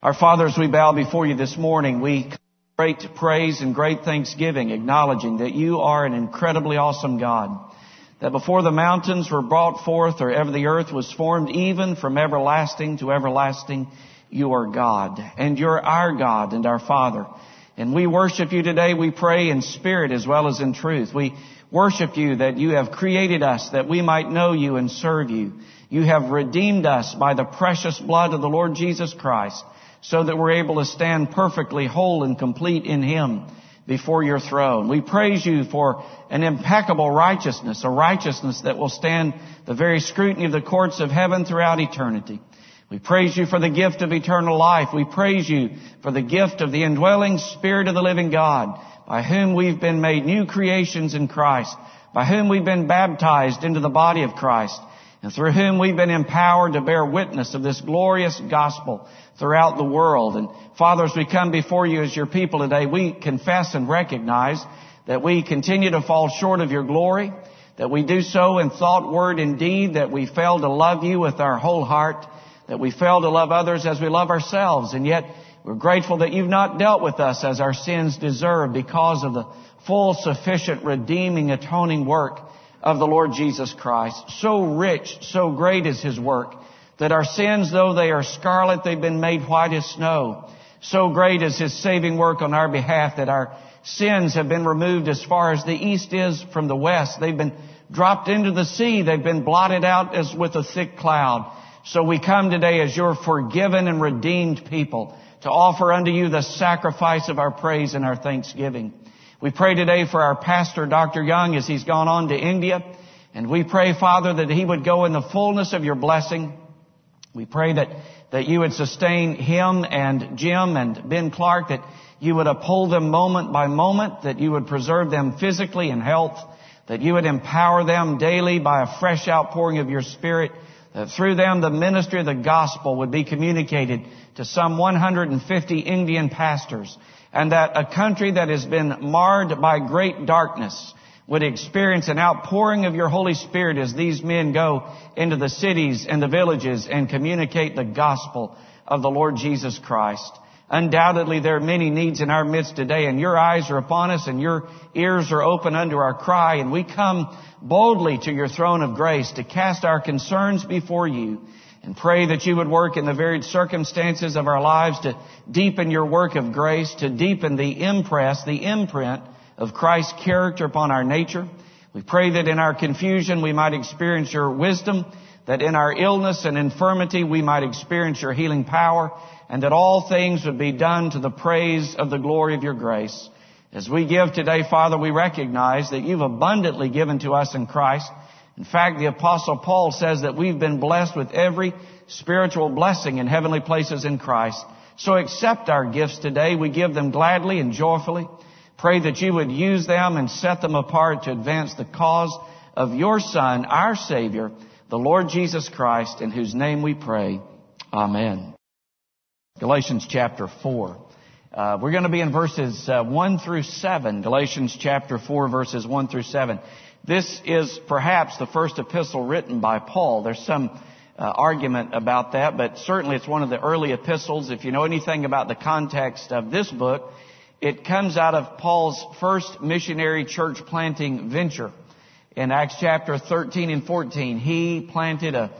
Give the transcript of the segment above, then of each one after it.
Our Father, as we bow before you this morning, we great praise and great thanksgiving, acknowledging that you are an incredibly awesome God. That before the mountains were brought forth or ever the earth was formed, even from everlasting to everlasting, you are God. And you're our God and our Father. And we worship you today. We pray in spirit as well as in truth. We worship you that you have created us that we might know you and serve you. You have redeemed us by the precious blood of the Lord Jesus Christ so that we're able to stand perfectly whole and complete in Him before your throne. We praise you for an impeccable righteousness, a righteousness that will stand the very scrutiny of the courts of heaven throughout eternity. We praise you for the gift of eternal life. We praise you for the gift of the indwelling Spirit of the living God, by whom we've been made new creations in Christ, by whom we've been baptized into the body of Christ, and through whom we've been empowered to bear witness of this glorious gospel throughout the world. And Father, as we come before you as your people today, we confess and recognize that we continue to fall short of your glory, that we do so in thought, word, and deed, that we fail to love you with our whole heart, that we fail to love others as we love ourselves, and yet we're grateful that you've not dealt with us as our sins deserve because of the full, sufficient, redeeming, atoning work of the Lord Jesus Christ. So rich, so great is His work that our sins, though they are scarlet, they've been made white as snow. So great is His saving work on our behalf that our sins have been removed as far as the east is from the west. They've been dropped into the sea. They've been blotted out as with a thick cloud. So we come today as your forgiven and redeemed people to offer unto you the sacrifice of our praise and our thanksgiving. We pray today for our pastor, Dr. Young, as he's gone on to India. And we pray, Father, that he would go in the fullness of your blessing. We pray that, that you would sustain him and Jim and Ben Clark, that you would uphold them moment by moment, that you would preserve them physically in health, that you would empower them daily by a fresh outpouring of your Spirit, that through them the ministry of the gospel would be communicated to some 150 Indian pastors and that a country that has been marred by great darkness would experience an outpouring of your Holy Spirit as these men go into the cities and the villages and communicate the gospel of the Lord Jesus Christ. Undoubtedly, there are many needs in our midst today, and your eyes are upon us, and your ears are open unto our cry, and we come boldly to your throne of grace to cast our concerns before you and pray that you would work in the varied circumstances of our lives to deepen your work of grace, to deepen the impress, the imprint of Christ's character upon our nature. We pray that in our confusion we might experience your wisdom, that in our illness and infirmity we might experience your healing power, and that all things would be done to the praise of the glory of your grace. As we give today, Father, we recognize that you've abundantly given to us in Christ, in fact, the apostle Paul says that we've been blessed with every spiritual blessing in heavenly places in Christ. So accept our gifts today. We give them gladly and joyfully. Pray that you would use them and set them apart to advance the cause of your Son, our Savior, the Lord Jesus Christ, in whose name we pray. Amen. Galatians chapter 4. Uh, we're going to be in verses uh, 1 through 7. Galatians chapter 4, verses 1 through 7. This is perhaps the first epistle written by Paul. There's some uh, argument about that, but certainly it's one of the early epistles. If you know anything about the context of this book, it comes out of Paul's first missionary church planting venture. In Acts chapter 13 and 14, he planted a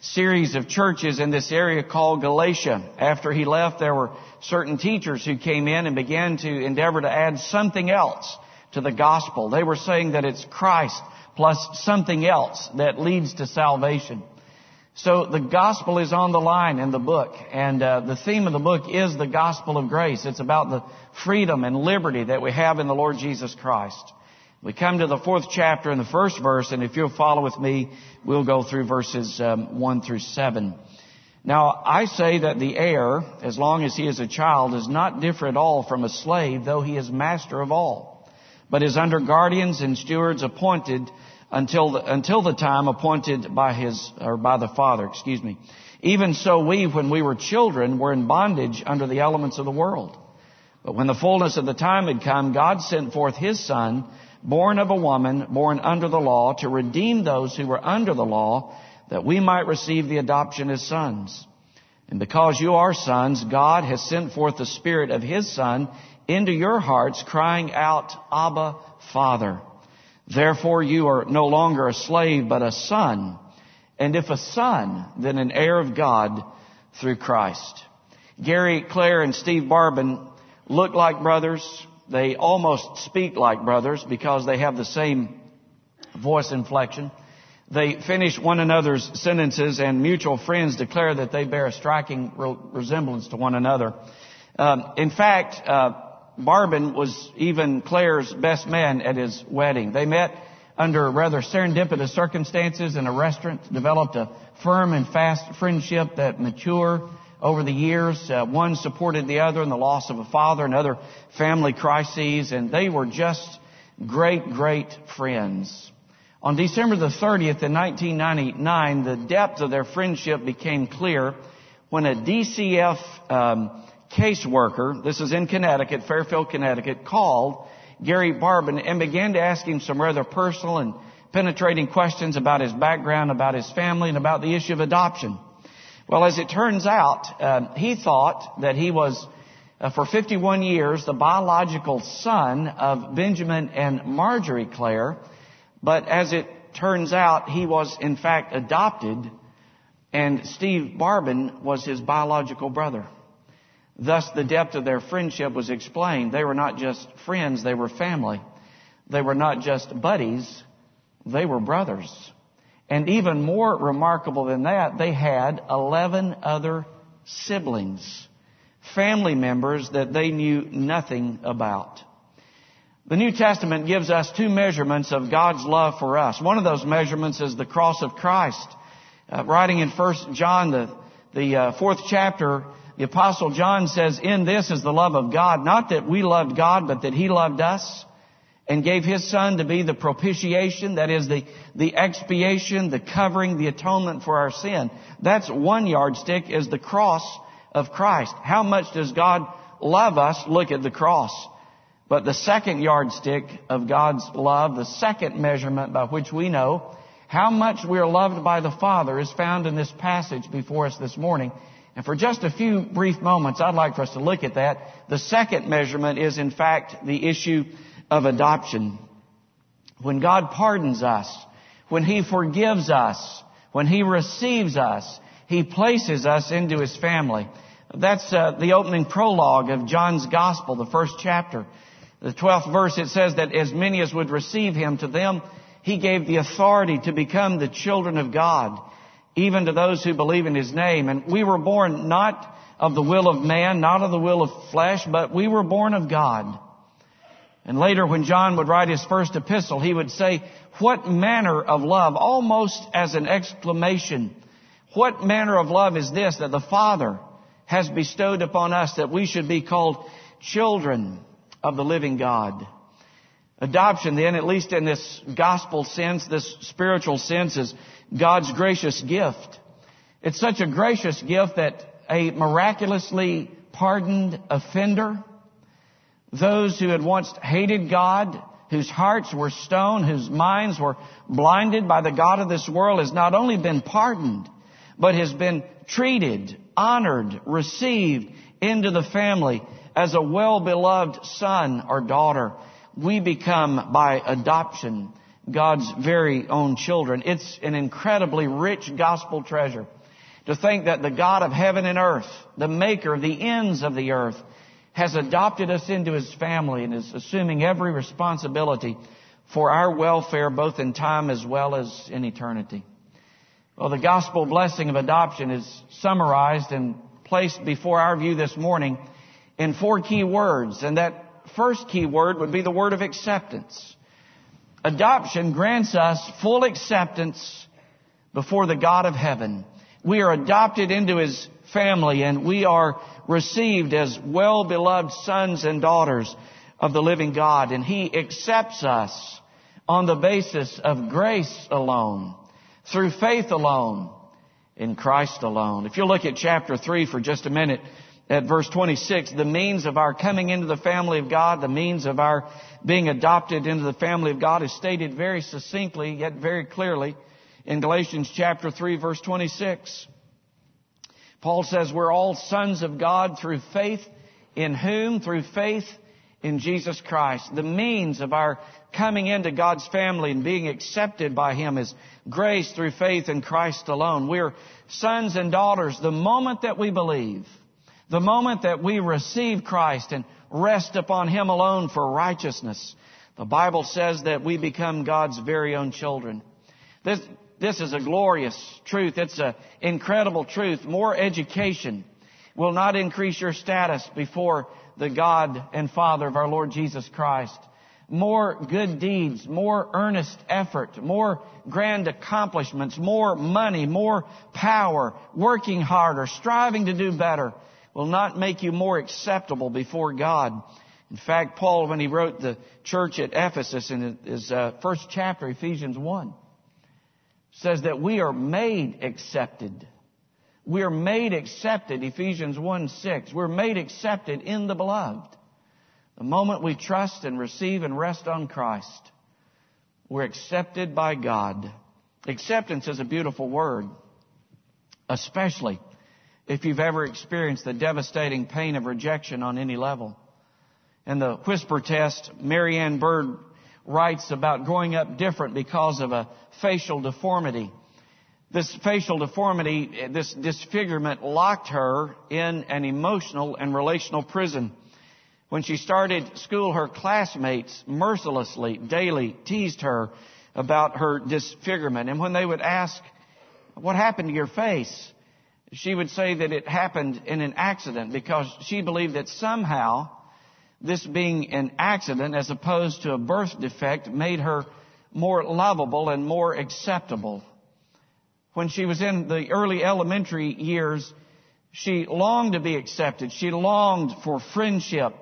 series of churches in this area called Galatia. After he left, there were certain teachers who came in and began to endeavor to add something else to the gospel. They were saying that it's Christ plus something else that leads to salvation. So the gospel is on the line in the book, and uh, the theme of the book is the gospel of grace. It's about the freedom and liberty that we have in the Lord Jesus Christ. We come to the fourth chapter in the first verse, and if you'll follow with me, we'll go through verses um, one through seven. Now, I say that the heir, as long as he is a child, is not different at all from a slave, though he is master of all but is under guardians and stewards appointed until the, until the time appointed by his, or by the Father, excuse me. Even so we, when we were children, were in bondage under the elements of the world. But when the fullness of the time had come, God sent forth His Son, born of a woman, born under the law, to redeem those who were under the law, that we might receive the adoption as sons. And because you are sons, God has sent forth the Spirit of His Son into your hearts, crying out, Abba, Father. Therefore you are no longer a slave, but a son. And if a son, then an heir of God through Christ. Gary Clare and Steve Barbin look like brothers. They almost speak like brothers because they have the same voice inflection. They finish one another's sentences and mutual friends declare that they bear a striking resemblance to one another. Um, in fact, uh, Barbin was even Clare's best man at his wedding. They met under rather serendipitous circumstances in a restaurant, developed a firm and fast friendship that matured over the years. Uh, one supported the other in the loss of a father and other family crises, and they were just great, great friends. On December the 30th in 1999, the depth of their friendship became clear when a DCF um, caseworker, this is in Connecticut, Fairfield, Connecticut, called Gary Barbin and began to ask him some rather personal and penetrating questions about his background, about his family, and about the issue of adoption. Well, as it turns out, uh, he thought that he was, uh, for 51 years, the biological son of Benjamin and Marjorie Clare, but as it turns out, he was in fact adopted and Steve Barbin was his biological brother. Thus the depth of their friendship was explained. They were not just friends, they were family. They were not just buddies, they were brothers. And even more remarkable than that, they had 11 other siblings, family members that they knew nothing about. The New Testament gives us two measurements of God's love for us. One of those measurements is the cross of Christ. Uh, writing in 1 John, the, the uh, fourth chapter, the apostle John says, in this is the love of God, not that we loved God, but that He loved us and gave His Son to be the propitiation, that is the, the expiation, the covering, the atonement for our sin. That's one yardstick is the cross of Christ. How much does God love us? Look at the cross. But the second yardstick of God's love, the second measurement by which we know how much we are loved by the Father is found in this passage before us this morning. And for just a few brief moments, I'd like for us to look at that. The second measurement is in fact the issue of adoption. When God pardons us, when He forgives us, when He receives us, He places us into His family. That's uh, the opening prologue of John's Gospel, the first chapter. The 12th verse, it says that as many as would receive him, to them he gave the authority to become the children of God, even to those who believe in his name. And we were born not of the will of man, not of the will of flesh, but we were born of God. And later when John would write his first epistle, he would say, what manner of love, almost as an exclamation, what manner of love is this that the Father has bestowed upon us that we should be called children of the living God. Adoption then, at least in this gospel sense, this spiritual sense, is God's gracious gift. It's such a gracious gift that a miraculously pardoned offender, those who had once hated God, whose hearts were stone, whose minds were blinded by the God of this world, has not only been pardoned, but has been treated, honored, received into the family as a well-beloved son or daughter, we become by adoption God's very own children. It's an incredibly rich gospel treasure to think that the God of heaven and earth, the maker of the ends of the earth, has adopted us into his family and is assuming every responsibility for our welfare both in time as well as in eternity. Well, the gospel blessing of adoption is summarized and placed before our view this morning in four key words, and that first key word would be the word of acceptance. Adoption grants us full acceptance before the God of heaven. We are adopted into His family and we are received as well-beloved sons and daughters of the living God and He accepts us on the basis of grace alone, through faith alone, in Christ alone. If you look at chapter 3 for just a minute, at verse 26, the means of our coming into the family of God, the means of our being adopted into the family of God is stated very succinctly, yet very clearly in Galatians chapter 3 verse 26. Paul says we're all sons of God through faith in whom? Through faith in Jesus Christ. The means of our coming into God's family and being accepted by Him is grace through faith in Christ alone. We're sons and daughters the moment that we believe, the moment that we receive Christ and rest upon Him alone for righteousness. The Bible says that we become God's very own children. This, this is a glorious truth. It's an incredible truth. More education will not increase your status before the God and Father of our Lord Jesus Christ. More good deeds, more earnest effort, more grand accomplishments, more money, more power, working harder, striving to do better will not make you more acceptable before God. In fact, Paul, when he wrote the church at Ephesus in his uh, first chapter, Ephesians 1, says that we are made accepted we're made accepted, Ephesians 1 6. We're made accepted in the beloved. The moment we trust and receive and rest on Christ, we're accepted by God. Acceptance is a beautiful word, especially if you've ever experienced the devastating pain of rejection on any level. In the whisper test, Mary Ann Bird writes about growing up different because of a facial deformity. This facial deformity, this disfigurement locked her in an emotional and relational prison. When she started school, her classmates mercilessly, daily teased her about her disfigurement. And when they would ask, what happened to your face? She would say that it happened in an accident because she believed that somehow this being an accident as opposed to a birth defect made her more lovable and more acceptable when she was in the early elementary years, she longed to be accepted. She longed for friendship.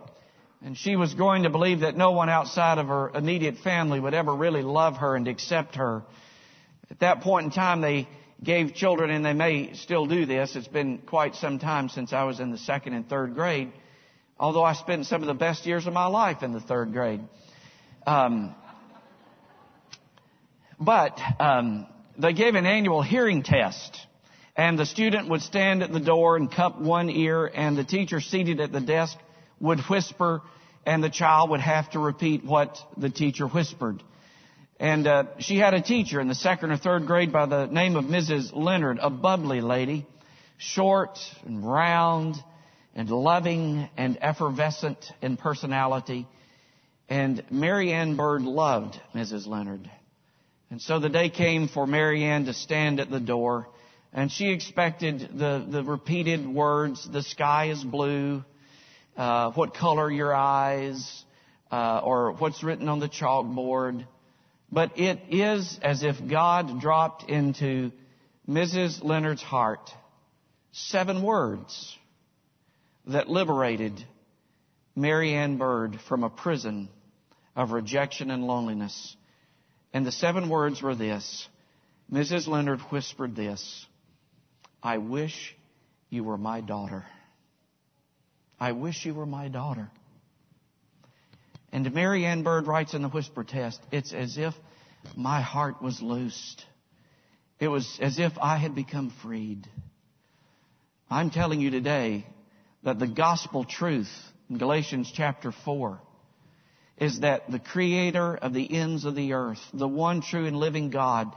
And she was going to believe that no one outside of her immediate family would ever really love her and accept her. At that point in time, they gave children, and they may still do this. It's been quite some time since I was in the second and third grade, although I spent some of the best years of my life in the third grade. Um, but um, they gave an annual hearing test. And the student would stand at the door and cup one ear, and the teacher seated at the desk would whisper, and the child would have to repeat what the teacher whispered. And uh, she had a teacher in the second or third grade by the name of Mrs. Leonard, a bubbly lady, short and round and loving and effervescent in personality. And Mary Ann Bird loved Mrs. Leonard. And so the day came for Mary Ann to stand at the door, and she expected the, the repeated words, the sky is blue, uh, what color your eyes, uh, or what's written on the chalkboard. But it is as if God dropped into Mrs. Leonard's heart seven words that liberated Mary Ann Bird from a prison of rejection and loneliness. And the seven words were this Mrs. Leonard whispered this I wish you were my daughter. I wish you were my daughter. And Mary Ann Bird writes in the whisper test, it's as if my heart was loosed. It was as if I had become freed. I'm telling you today that the gospel truth in Galatians chapter 4 is that the creator of the ends of the earth, the one true and living God,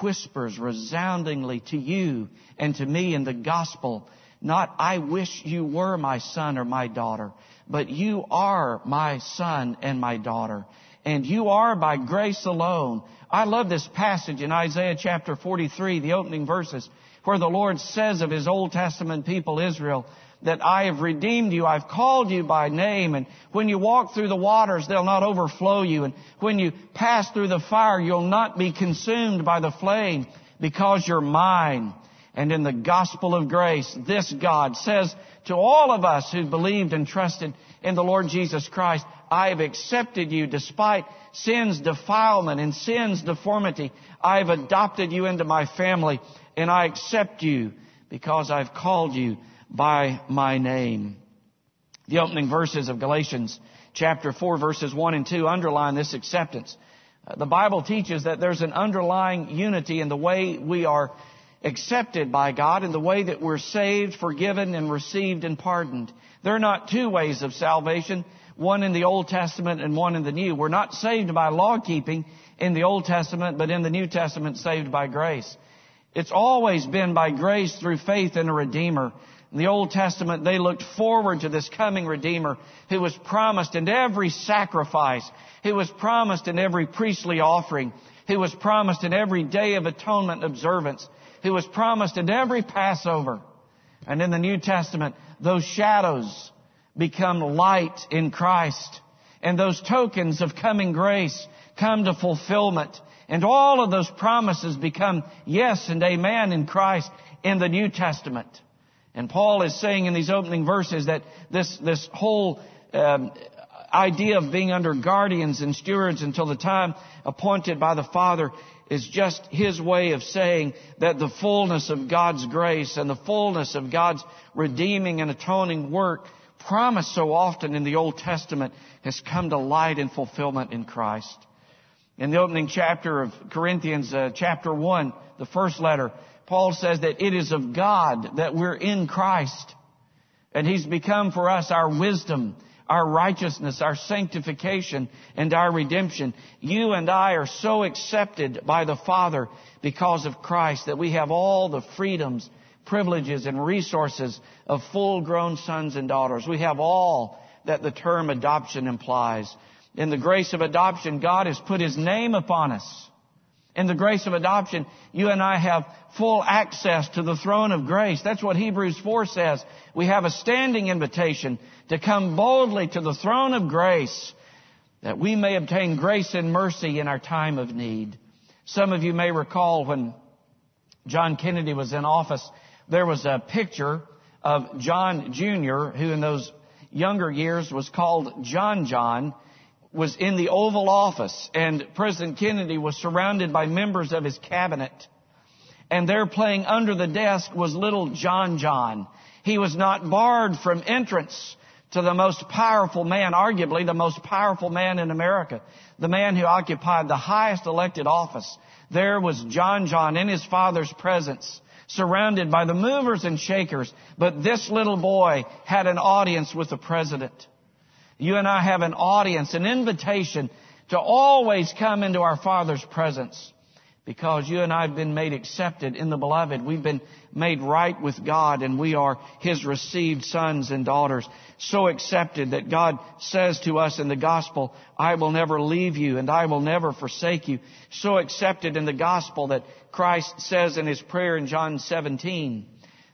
whispers resoundingly to you and to me in the gospel, not, I wish you were my son or my daughter, but you are my son and my daughter. And you are by grace alone. I love this passage in Isaiah chapter 43, the opening verses, where the Lord says of His Old Testament people Israel, that I have redeemed you. I've called you by name. And when you walk through the waters, they'll not overflow you. And when you pass through the fire, you'll not be consumed by the flame because you're mine. And in the gospel of grace, this God says to all of us who believed and trusted in the Lord Jesus Christ, I have accepted you despite sin's defilement and sin's deformity. I have adopted you into my family and I accept you because I've called you by my name. The opening verses of Galatians chapter 4 verses 1 and 2 underline this acceptance. Uh, the Bible teaches that there's an underlying unity in the way we are accepted by God in the way that we're saved, forgiven, and received and pardoned. There are not two ways of salvation, one in the Old Testament and one in the New. We're not saved by law keeping in the Old Testament, but in the New Testament saved by grace. It's always been by grace through faith in a Redeemer. In the Old Testament, they looked forward to this coming Redeemer who was promised in every sacrifice, who was promised in every priestly offering, who was promised in every day of atonement observance, who was promised in every Passover. And in the New Testament, those shadows become light in Christ. And those tokens of coming grace come to fulfillment. And all of those promises become yes and amen in Christ in the New Testament. And Paul is saying in these opening verses that this, this whole um, idea of being under guardians and stewards until the time appointed by the Father is just his way of saying that the fullness of God's grace and the fullness of God's redeeming and atoning work promised so often in the Old Testament has come to light and fulfillment in Christ. In the opening chapter of Corinthians, uh, chapter 1, the first letter, Paul says that it is of God that we're in Christ. And He's become for us our wisdom, our righteousness, our sanctification, and our redemption. You and I are so accepted by the Father because of Christ that we have all the freedoms, privileges, and resources of full grown sons and daughters. We have all that the term adoption implies. In the grace of adoption, God has put His name upon us. In the grace of adoption, you and I have full access to the throne of grace. That's what Hebrews 4 says. We have a standing invitation to come boldly to the throne of grace that we may obtain grace and mercy in our time of need. Some of you may recall when John Kennedy was in office, there was a picture of John Jr., who in those younger years was called John John, was in the Oval Office and President Kennedy was surrounded by members of his cabinet. And there playing under the desk was little John John. He was not barred from entrance to the most powerful man, arguably the most powerful man in America, the man who occupied the highest elected office. There was John John in his father's presence, surrounded by the movers and shakers. But this little boy had an audience with the president. You and I have an audience, an invitation to always come into our Father's presence because you and I have been made accepted in the beloved. We've been made right with God and we are His received sons and daughters. So accepted that God says to us in the gospel, I will never leave you and I will never forsake you. So accepted in the gospel that Christ says in His prayer in John 17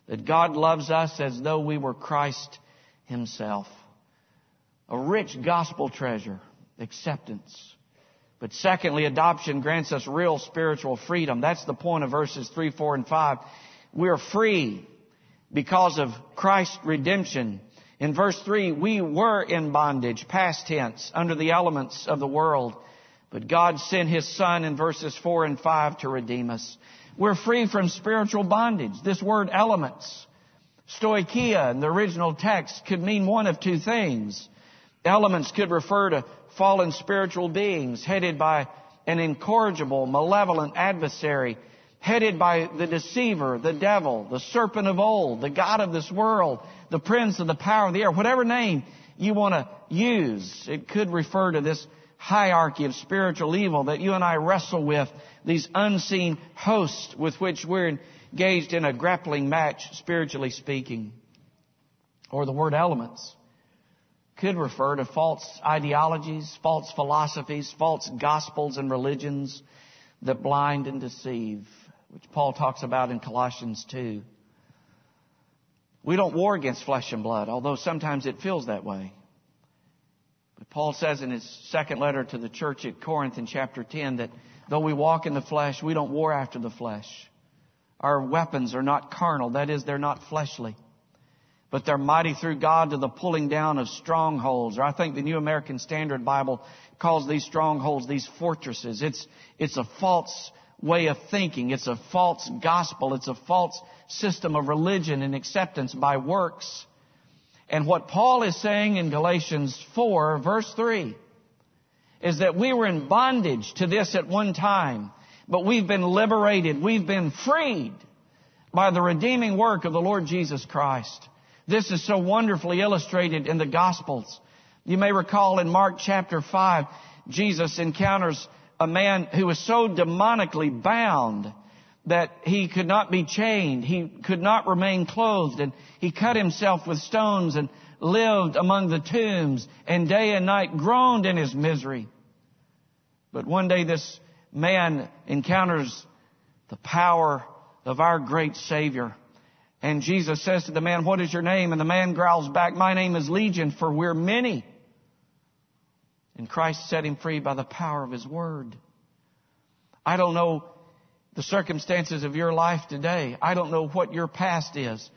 that God loves us as though we were Christ Himself rich gospel treasure, acceptance. But secondly, adoption grants us real spiritual freedom. That's the point of verses 3, 4, and 5. We're free because of Christ's redemption. In verse 3, we were in bondage, past tense, under the elements of the world. But God sent His Son in verses 4 and 5 to redeem us. We're free from spiritual bondage. This word elements, stoicheia in the original text could mean one of two things. Elements could refer to fallen spiritual beings headed by an incorrigible, malevolent adversary, headed by the deceiver, the devil, the serpent of old, the God of this world, the prince of the power of the air, whatever name you want to use. It could refer to this hierarchy of spiritual evil that you and I wrestle with, these unseen hosts with which we're engaged in a grappling match, spiritually speaking. Or the word elements could refer to false ideologies, false philosophies, false gospels and religions that blind and deceive, which Paul talks about in Colossians 2. We don't war against flesh and blood, although sometimes it feels that way. But Paul says in his second letter to the church at Corinth in chapter 10 that though we walk in the flesh, we don't war after the flesh. Our weapons are not carnal, that is, they're not fleshly but they're mighty through God to the pulling down of strongholds. Or I think the New American Standard Bible calls these strongholds these fortresses. It's, it's a false way of thinking. It's a false gospel. It's a false system of religion and acceptance by works. And what Paul is saying in Galatians 4 verse 3 is that we were in bondage to this at one time, but we've been liberated. We've been freed by the redeeming work of the Lord Jesus Christ. This is so wonderfully illustrated in the Gospels. You may recall in Mark chapter 5, Jesus encounters a man who was so demonically bound that he could not be chained. He could not remain clothed and he cut himself with stones and lived among the tombs and day and night groaned in his misery. But one day this man encounters the power of our great Savior. And Jesus says to the man, what is your name? And the man growls back, my name is Legion, for we're many. And Christ set him free by the power of his word. I don't know the circumstances of your life today. I don't know what your past is.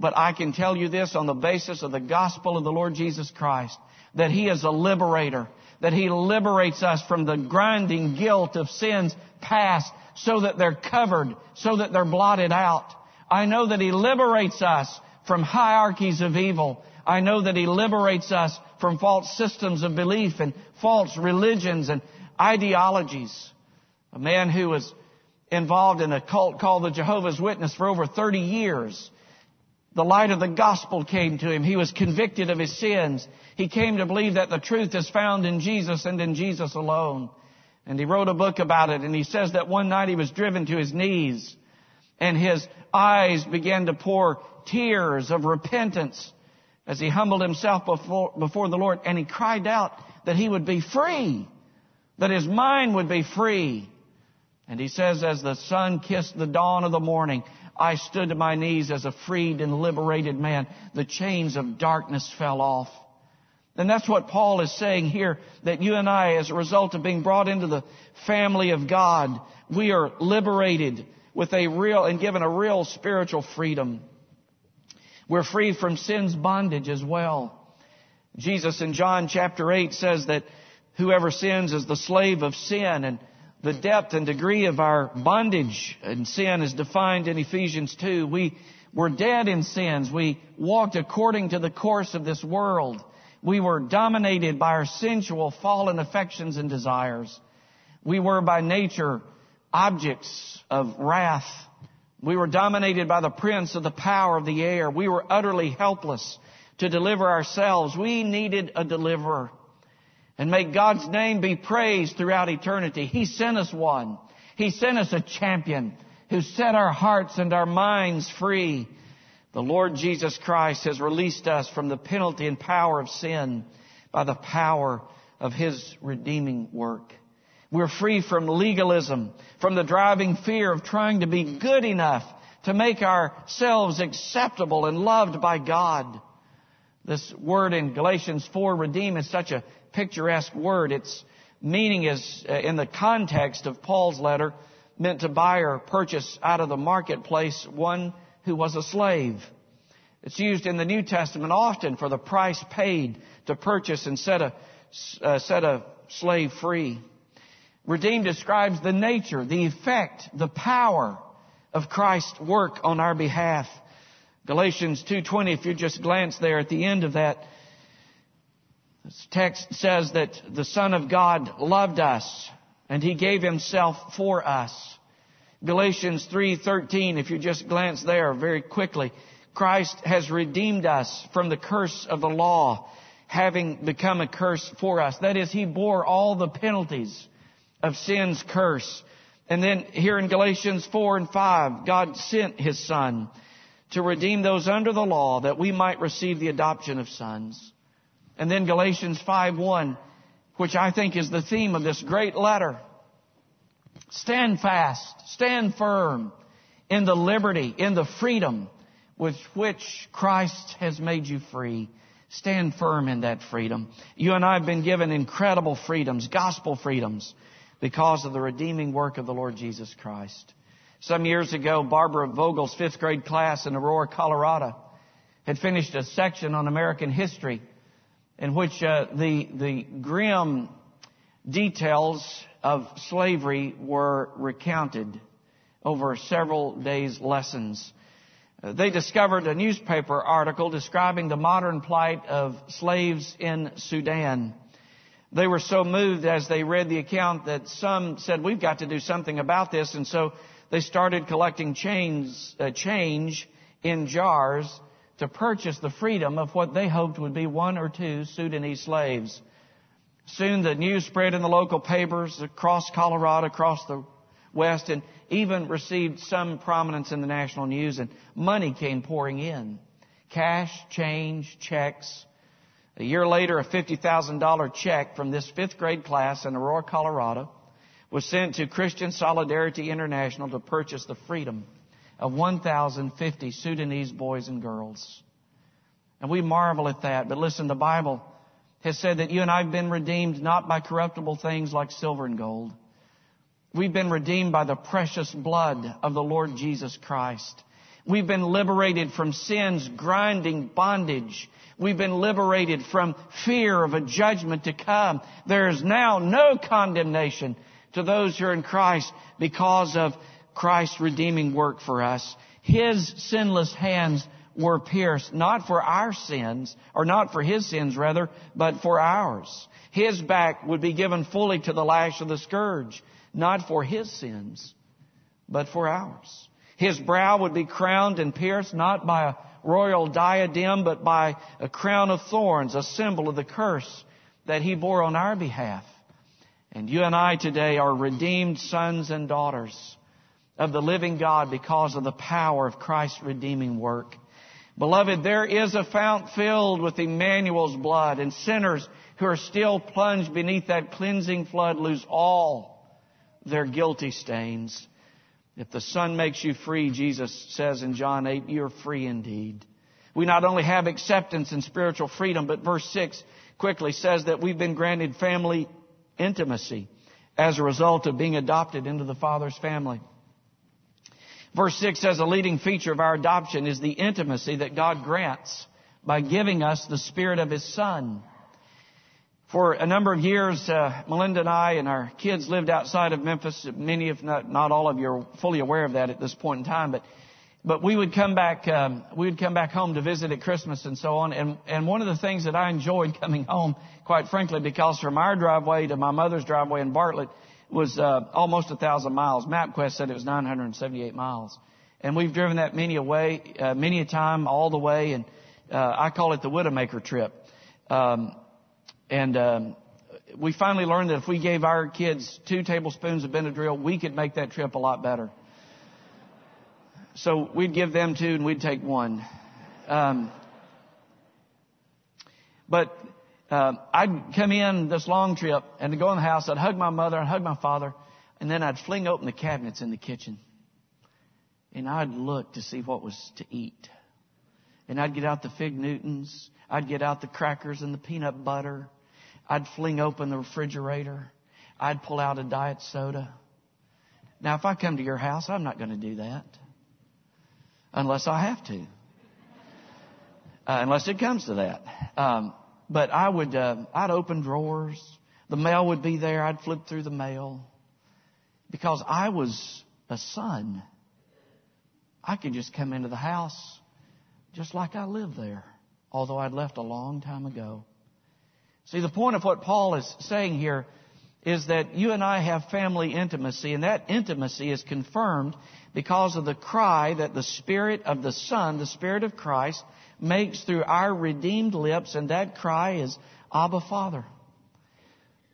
But I can tell you this on the basis of the gospel of the Lord Jesus Christ, that He is a liberator, that He liberates us from the grinding guilt of sins past so that they're covered, so that they're blotted out. I know that He liberates us from hierarchies of evil. I know that He liberates us from false systems of belief and false religions and ideologies. A man who was involved in a cult called the Jehovah's Witness for over 30 years. The light of the gospel came to him. He was convicted of his sins. He came to believe that the truth is found in Jesus and in Jesus alone. And he wrote a book about it and he says that one night he was driven to his knees and his eyes began to pour tears of repentance as he humbled himself before, before the Lord and he cried out that he would be free, that his mind would be free. And he says, as the sun kissed the dawn of the morning, I stood to my knees as a freed and liberated man. The chains of darkness fell off. And that's what Paul is saying here, that you and I, as a result of being brought into the family of God, we are liberated with a real and given a real spiritual freedom. We're free from sin's bondage as well. Jesus in John chapter 8 says that whoever sins is the slave of sin and the depth and degree of our bondage and sin is defined in Ephesians 2. We were dead in sins. We walked according to the course of this world. We were dominated by our sensual fallen affections and desires. We were by nature objects of wrath. We were dominated by the prince of the power of the air. We were utterly helpless to deliver ourselves. We needed a deliverer. And may God's name be praised throughout eternity. He sent us one. He sent us a champion who set our hearts and our minds free. The Lord Jesus Christ has released us from the penalty and power of sin by the power of His redeeming work. We're free from legalism, from the driving fear of trying to be good enough to make ourselves acceptable and loved by God. This word in Galatians 4, redeem, is such a picturesque word. Its meaning is, uh, in the context of Paul's letter, meant to buy or purchase out of the marketplace one who was a slave. It's used in the New Testament often for the price paid to purchase and set a, uh, set a slave free. Redeemed describes the nature, the effect, the power of Christ's work on our behalf. Galatians 2.20, if you just glance there at the end of that, this text says that the Son of God loved us and He gave Himself for us. Galatians 3:13 if you just glance there very quickly Christ has redeemed us from the curse of the law having become a curse for us that is he bore all the penalties of sin's curse and then here in Galatians 4 and 5 God sent his son to redeem those under the law that we might receive the adoption of sons and then Galatians 5:1, which I think is the theme of this great letter. Stand fast, stand firm in the liberty, in the freedom with which Christ has made you free. Stand firm in that freedom. You and I have been given incredible freedoms, gospel freedoms, because of the redeeming work of the Lord Jesus Christ. Some years ago, Barbara Vogel's fifth grade class in Aurora, Colorado, had finished a section on American history in which uh, the, the grim details of slavery were recounted over several days' lessons. Uh, they discovered a newspaper article describing the modern plight of slaves in Sudan. They were so moved as they read the account that some said, we've got to do something about this. And so they started collecting chains, uh, change in jars to purchase the freedom of what they hoped would be one or two Sudanese slaves. Soon the news spread in the local papers across Colorado, across the West, and even received some prominence in the national news, and money came pouring in. Cash, change, checks. A year later, a $50,000 check from this fifth grade class in Aurora, Colorado, was sent to Christian Solidarity International to purchase the freedom of 1,050 Sudanese boys and girls. And we marvel at that. But listen, the Bible has said that you and I have been redeemed not by corruptible things like silver and gold. We've been redeemed by the precious blood of the Lord Jesus Christ. We've been liberated from sin's grinding bondage. We've been liberated from fear of a judgment to come. There is now no condemnation to those who are in Christ because of Christ's redeeming work for us. His sinless hands were pierced, not for our sins, or not for His sins rather, but for ours. His back would be given fully to the lash of the scourge, not for His sins, but for ours. His brow would be crowned and pierced, not by a royal diadem, but by a crown of thorns, a symbol of the curse that He bore on our behalf. And you and I today are redeemed sons and daughters of the living God because of the power of Christ's redeeming work. Beloved, there is a fount filled with Emmanuel's blood, and sinners who are still plunged beneath that cleansing flood lose all their guilty stains. If the Son makes you free, Jesus says in John 8, you're free indeed. We not only have acceptance and spiritual freedom, but verse 6 quickly says that we've been granted family intimacy as a result of being adopted into the Father's family. Verse 6 says a leading feature of our adoption is the intimacy that God grants by giving us the Spirit of His Son. For a number of years, uh, Melinda and I and our kids lived outside of Memphis. Many, if not, not all of you, are fully aware of that at this point in time. But, but we would come back, um, we would come back home to visit at Christmas and so on. And, and one of the things that I enjoyed coming home, quite frankly, because from our driveway to my mother's driveway in Bartlett, was uh, almost a thousand miles. MapQuest said it was 978 miles, and we've driven that many a way, uh, many a time, all the way, and uh, I call it the Widowmaker trip. Um, and um, we finally learned that if we gave our kids two tablespoons of Benadryl, we could make that trip a lot better. So we'd give them two, and we'd take one. Um, but uh, I'd come in this long trip and to go in the house, I'd hug my mother, I'd hug my father, and then I'd fling open the cabinets in the kitchen. And I'd look to see what was to eat. And I'd get out the fig Newtons. I'd get out the crackers and the peanut butter. I'd fling open the refrigerator. I'd pull out a diet soda. Now, if I come to your house, I'm not going to do that. Unless I have to. Uh, unless it comes to that. Um, but I would, uh, I'd open drawers. The mail would be there. I'd flip through the mail. Because I was a son. I could just come into the house just like I lived there. Although I'd left a long time ago. See, the point of what Paul is saying here is that you and I have family intimacy, and that intimacy is confirmed because of the cry that the Spirit of the Son, the Spirit of Christ, makes through our redeemed lips, and that cry is, Abba, Father.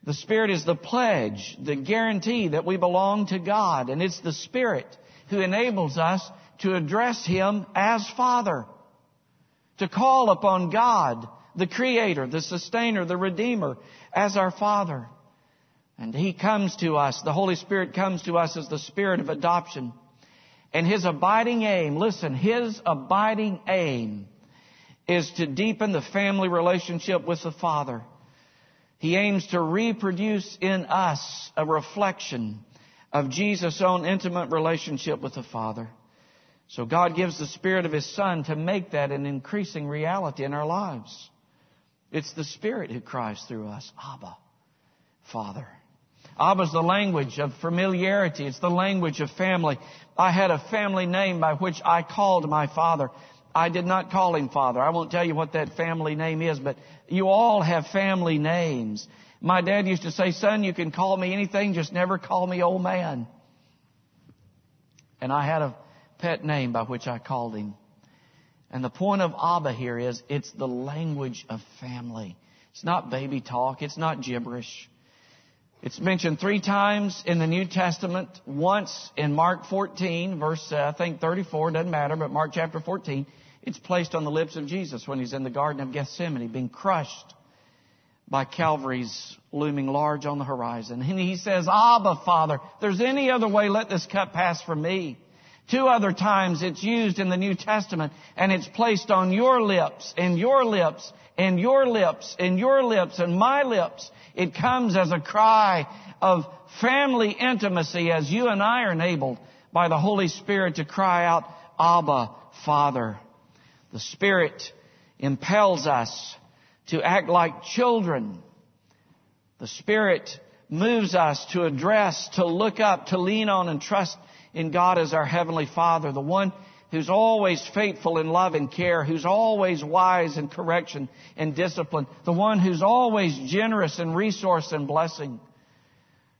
The Spirit is the pledge, the guarantee that we belong to God, and it's the Spirit who enables us to address Him as Father, to call upon God, the Creator, the Sustainer, the Redeemer, as our Father. And He comes to us, the Holy Spirit comes to us as the Spirit of adoption. And His abiding aim, listen, His abiding aim is to deepen the family relationship with the Father. He aims to reproduce in us a reflection of Jesus' own intimate relationship with the Father. So God gives the Spirit of His Son to make that an increasing reality in our lives. It's the Spirit who cries through us, Abba, Father. Abba is the language of familiarity. It's the language of family. I had a family name by which I called my father. I did not call him father. I won't tell you what that family name is, but you all have family names. My dad used to say, son, you can call me anything, just never call me old man. And I had a pet name by which I called him. And the point of Abba here is it's the language of family. It's not baby talk. It's not gibberish. It's mentioned three times in the New Testament. Once in Mark 14, verse uh, I think 34, doesn't matter, but Mark chapter 14. It's placed on the lips of Jesus when he's in the Garden of Gethsemane, being crushed by Calvary's looming large on the horizon. And he says, Abba, Father, if there's any other way, let this cup pass from me. Two other times it's used in the New Testament and it's placed on your lips and your lips and your lips and your lips and my lips. It comes as a cry of family intimacy as you and I are enabled by the Holy Spirit to cry out, Abba, Father. The Spirit impels us to act like children. The Spirit moves us to address, to look up, to lean on and trust in God as our Heavenly Father, the one who's always faithful in love and care, who's always wise in correction and discipline, the one who's always generous in resource and blessing.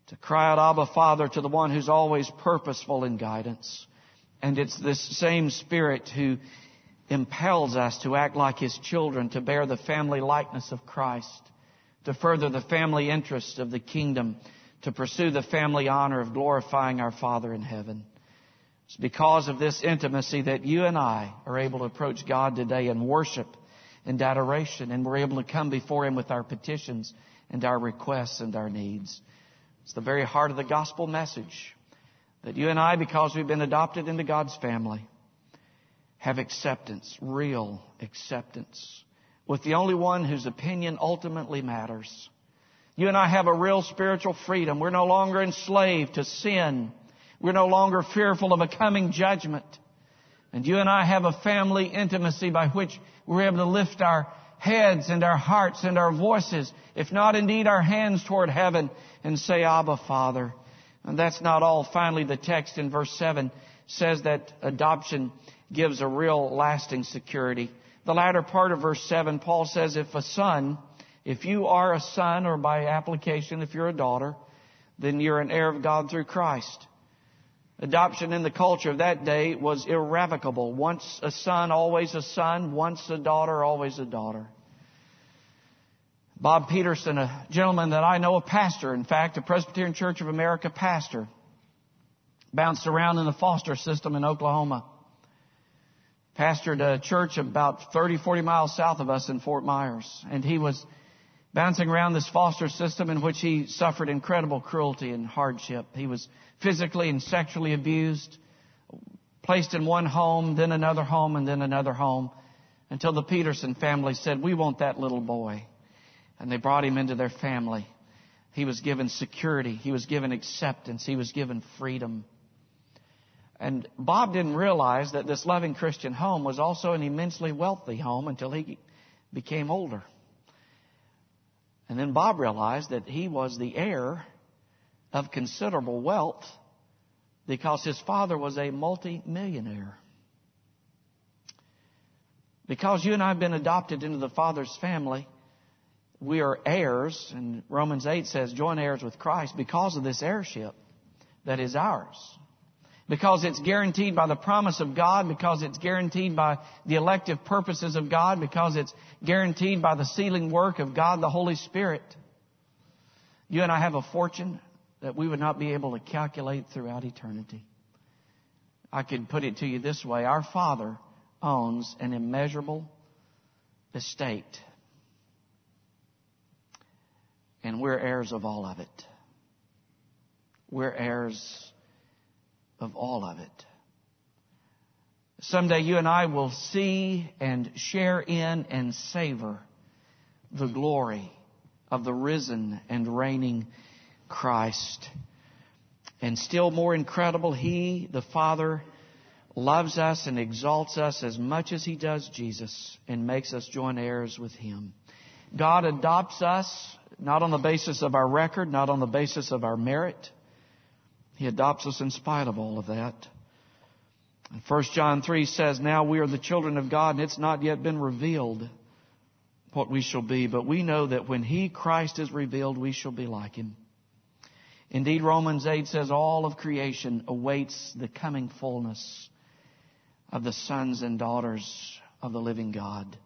To cry out, Abba Father, to the one who's always purposeful in guidance. And it's this same Spirit who impels us to act like His children, to bear the family likeness of Christ, to further the family interests of the kingdom, to pursue the family honor of glorifying our Father in heaven. It's because of this intimacy that you and I are able to approach God today in worship and adoration, and we're able to come before Him with our petitions and our requests and our needs. It's the very heart of the gospel message that you and I, because we've been adopted into God's family, have acceptance, real acceptance, with the only one whose opinion ultimately matters. You and I have a real spiritual freedom. We're no longer enslaved to sin. We're no longer fearful of a coming judgment. And you and I have a family intimacy by which we're able to lift our heads and our hearts and our voices, if not indeed our hands toward heaven, and say, Abba, Father. And that's not all. Finally, the text in verse 7 says that adoption gives a real lasting security. The latter part of verse 7, Paul says, if a son, if you are a son, or by application, if you're a daughter, then you're an heir of God through Christ. Adoption in the culture of that day was irrevocable. Once a son, always a son. Once a daughter, always a daughter. Bob Peterson, a gentleman that I know, a pastor, in fact, a Presbyterian Church of America pastor, bounced around in the foster system in Oklahoma pastored a church about 30, 40 miles south of us in Fort Myers. And he was bouncing around this foster system in which he suffered incredible cruelty and hardship. He was physically and sexually abused, placed in one home, then another home, and then another home, until the Peterson family said, we want that little boy. And they brought him into their family. He was given security. He was given acceptance. He was given freedom. And Bob didn't realize that this loving Christian home was also an immensely wealthy home until he became older. And then Bob realized that he was the heir of considerable wealth because his father was a multi-millionaire. Because you and I have been adopted into the Father's family, we are heirs, and Romans 8 says, join heirs with Christ because of this heirship that is ours. Because it's guaranteed by the promise of God, because it's guaranteed by the elective purposes of God, because it's guaranteed by the sealing work of God the Holy Spirit. You and I have a fortune that we would not be able to calculate throughout eternity. I could put it to you this way. Our Father owns an immeasurable estate. And we're heirs of all of it. We're heirs of all of it. Someday you and I will see and share in and savor the glory of the risen and reigning Christ. And still more incredible, He, the Father, loves us and exalts us as much as He does Jesus and makes us joint heirs with Him. God adopts us not on the basis of our record, not on the basis of our merit, he adopts us in spite of all of that. And 1 John 3 says, Now we are the children of God, and it's not yet been revealed what we shall be, but we know that when He, Christ, is revealed, we shall be like Him. Indeed, Romans 8 says all of creation awaits the coming fullness of the sons and daughters of the living God.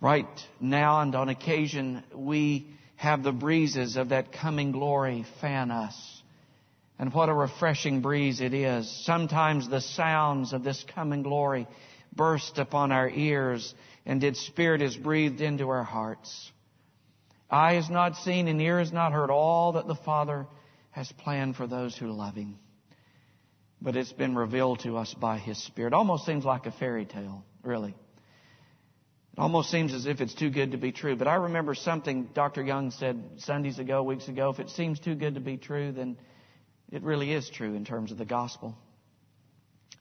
Right now and on occasion, we have the breezes of that coming glory fan us. And what a refreshing breeze it is. Sometimes the sounds of this coming glory burst upon our ears and its spirit is breathed into our hearts. Eye has not seen and ear has not heard all that the Father has planned for those who love Him. But it's been revealed to us by His Spirit. Almost seems like a fairy tale, really. It almost seems as if it's too good to be true. But I remember something Dr. Young said Sundays ago, weeks ago. If it seems too good to be true, then it really is true in terms of the gospel.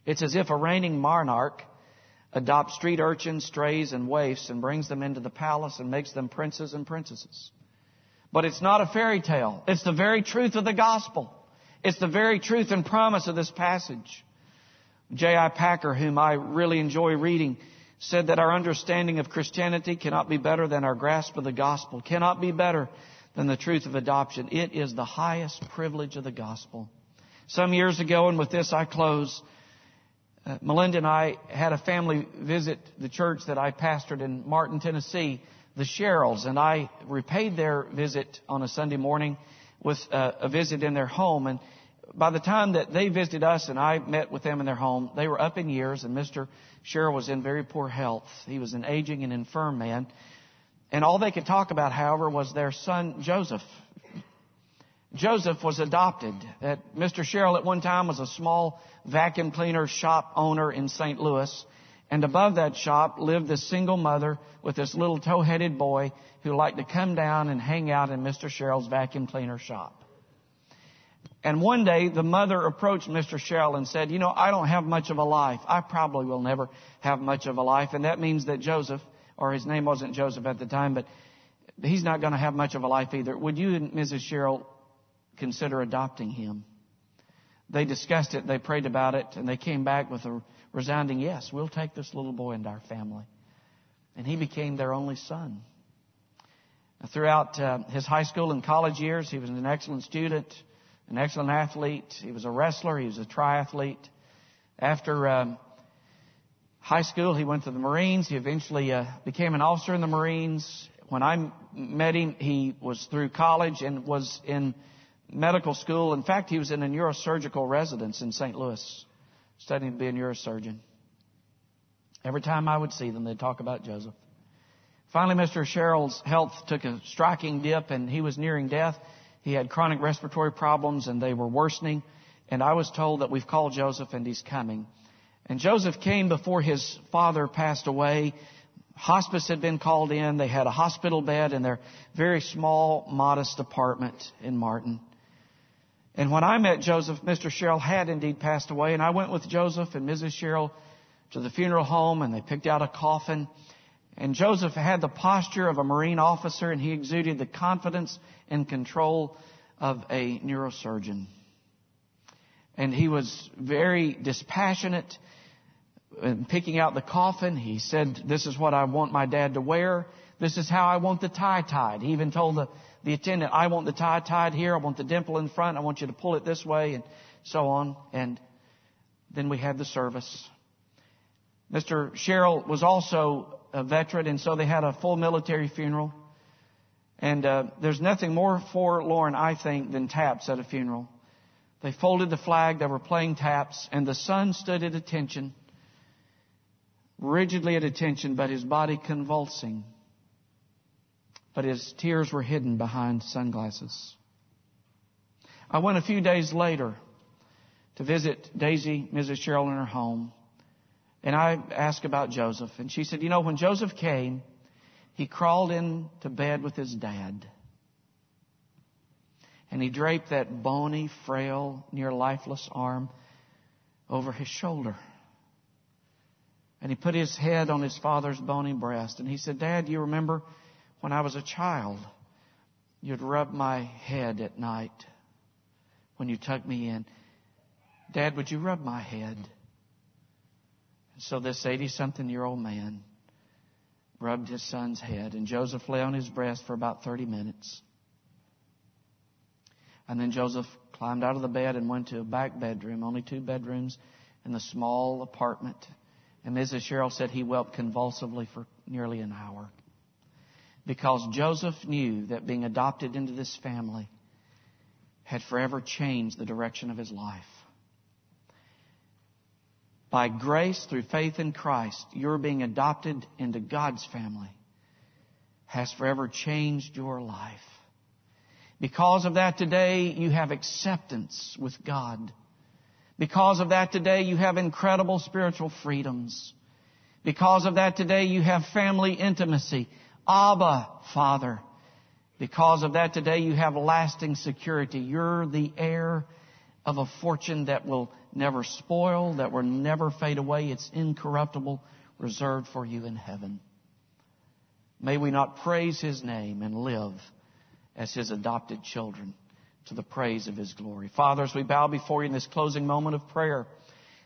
It's as if a reigning monarch adopts street urchins, strays, and waifs and brings them into the palace and makes them princes and princesses. But it's not a fairy tale. It's the very truth of the gospel. It's the very truth and promise of this passage. J.I. Packer, whom I really enjoy reading, said that our understanding of Christianity cannot be better than our grasp of the gospel, cannot be better than the truth of adoption. It is the highest privilege of the gospel. Some years ago, and with this I close, uh, Melinda and I had a family visit the church that I pastored in Martin, Tennessee, the Sherrills, and I repaid their visit on a Sunday morning with uh, a visit in their home. And by the time that they visited us and I met with them in their home, they were up in years and Mr. Sherrill was in very poor health. He was an aging and infirm man. And all they could talk about, however, was their son Joseph. Joseph was adopted. That Mr. Sherrill at one time was a small vacuum cleaner shop owner in St. Louis. And above that shop lived this single mother with this little tow-headed boy who liked to come down and hang out in Mr. Sherrill's vacuum cleaner shop. And one day the mother approached Mr. Sherrill and said, you know, I don't have much of a life. I probably will never have much of a life. And that means that Joseph, or his name wasn't Joseph at the time, but he's not going to have much of a life either. Would you and Mrs. Sherrill consider adopting him? They discussed it, they prayed about it, and they came back with a resounding yes, we'll take this little boy into our family. And he became their only son. Throughout uh, his high school and college years, he was an excellent student, an excellent athlete. He was a wrestler. He was a triathlete. After um, high school, he went to the Marines. He eventually uh, became an officer in the Marines. When I met him, he was through college and was in medical school. In fact, he was in a neurosurgical residence in St. Louis, studying to be a neurosurgeon. Every time I would see them, they'd talk about Joseph. Finally, Mr. Sherrill's health took a striking dip and he was nearing death. He had chronic respiratory problems and they were worsening. And I was told that we've called Joseph and he's coming. And Joseph came before his father passed away. Hospice had been called in. They had a hospital bed in their very small, modest apartment in Martin. And when I met Joseph, Mr. Sherrill had indeed passed away, and I went with Joseph and Mrs. Sherrill to the funeral home, and they picked out a coffin. And Joseph had the posture of a Marine officer, and he exuded the confidence and control of a neurosurgeon. And he was very dispassionate in picking out the coffin. He said, this is what I want my dad to wear. This is how I want the tie tied. He even told the the attendant, I want the tie tied here. I want the dimple in front. I want you to pull it this way and so on. And then we had the service. Mr. Sherrill was also a veteran and so they had a full military funeral. And uh, there's nothing more forlorn, I think, than taps at a funeral. They folded the flag, they were playing taps, and the son stood at attention, rigidly at attention, but his body convulsing but his tears were hidden behind sunglasses. I went a few days later to visit Daisy, Mrs. Sherrill, in her home, and I asked about Joseph, and she said, you know, when Joseph came, he crawled into bed with his dad. And he draped that bony, frail, near lifeless arm over his shoulder. And he put his head on his father's bony breast. And he said, Dad, you remember when I was a child, you'd rub my head at night when you tucked me in. Dad, would you rub my head? And so this 80 something year old man rubbed his son's head, and Joseph lay on his breast for about 30 minutes. And then Joseph climbed out of the bed and went to a back bedroom, only two bedrooms in the small apartment. And Mrs. Sherrill said he wept convulsively for nearly an hour. Because Joseph knew that being adopted into this family had forever changed the direction of his life. By grace through faith in Christ, your being adopted into God's family has forever changed your life. Because of that today, you have acceptance with God. Because of that today, you have incredible spiritual freedoms. Because of that today, you have family intimacy. Abba, Father. Because of that today, you have lasting security. You're the heir of a fortune that will never spoil, that will never fade away. It's incorruptible, reserved for you in heaven. May we not praise His name and live as His adopted children to the praise of His glory. Father, as we bow before you in this closing moment of prayer,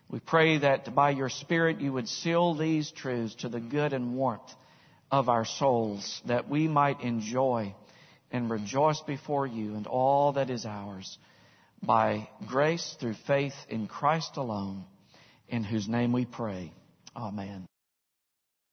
we pray that by your Spirit you would seal these truths to the good and warmth of our souls, that we might enjoy and rejoice before you and all that is ours by grace through faith in Christ alone, in whose name we pray. Amen.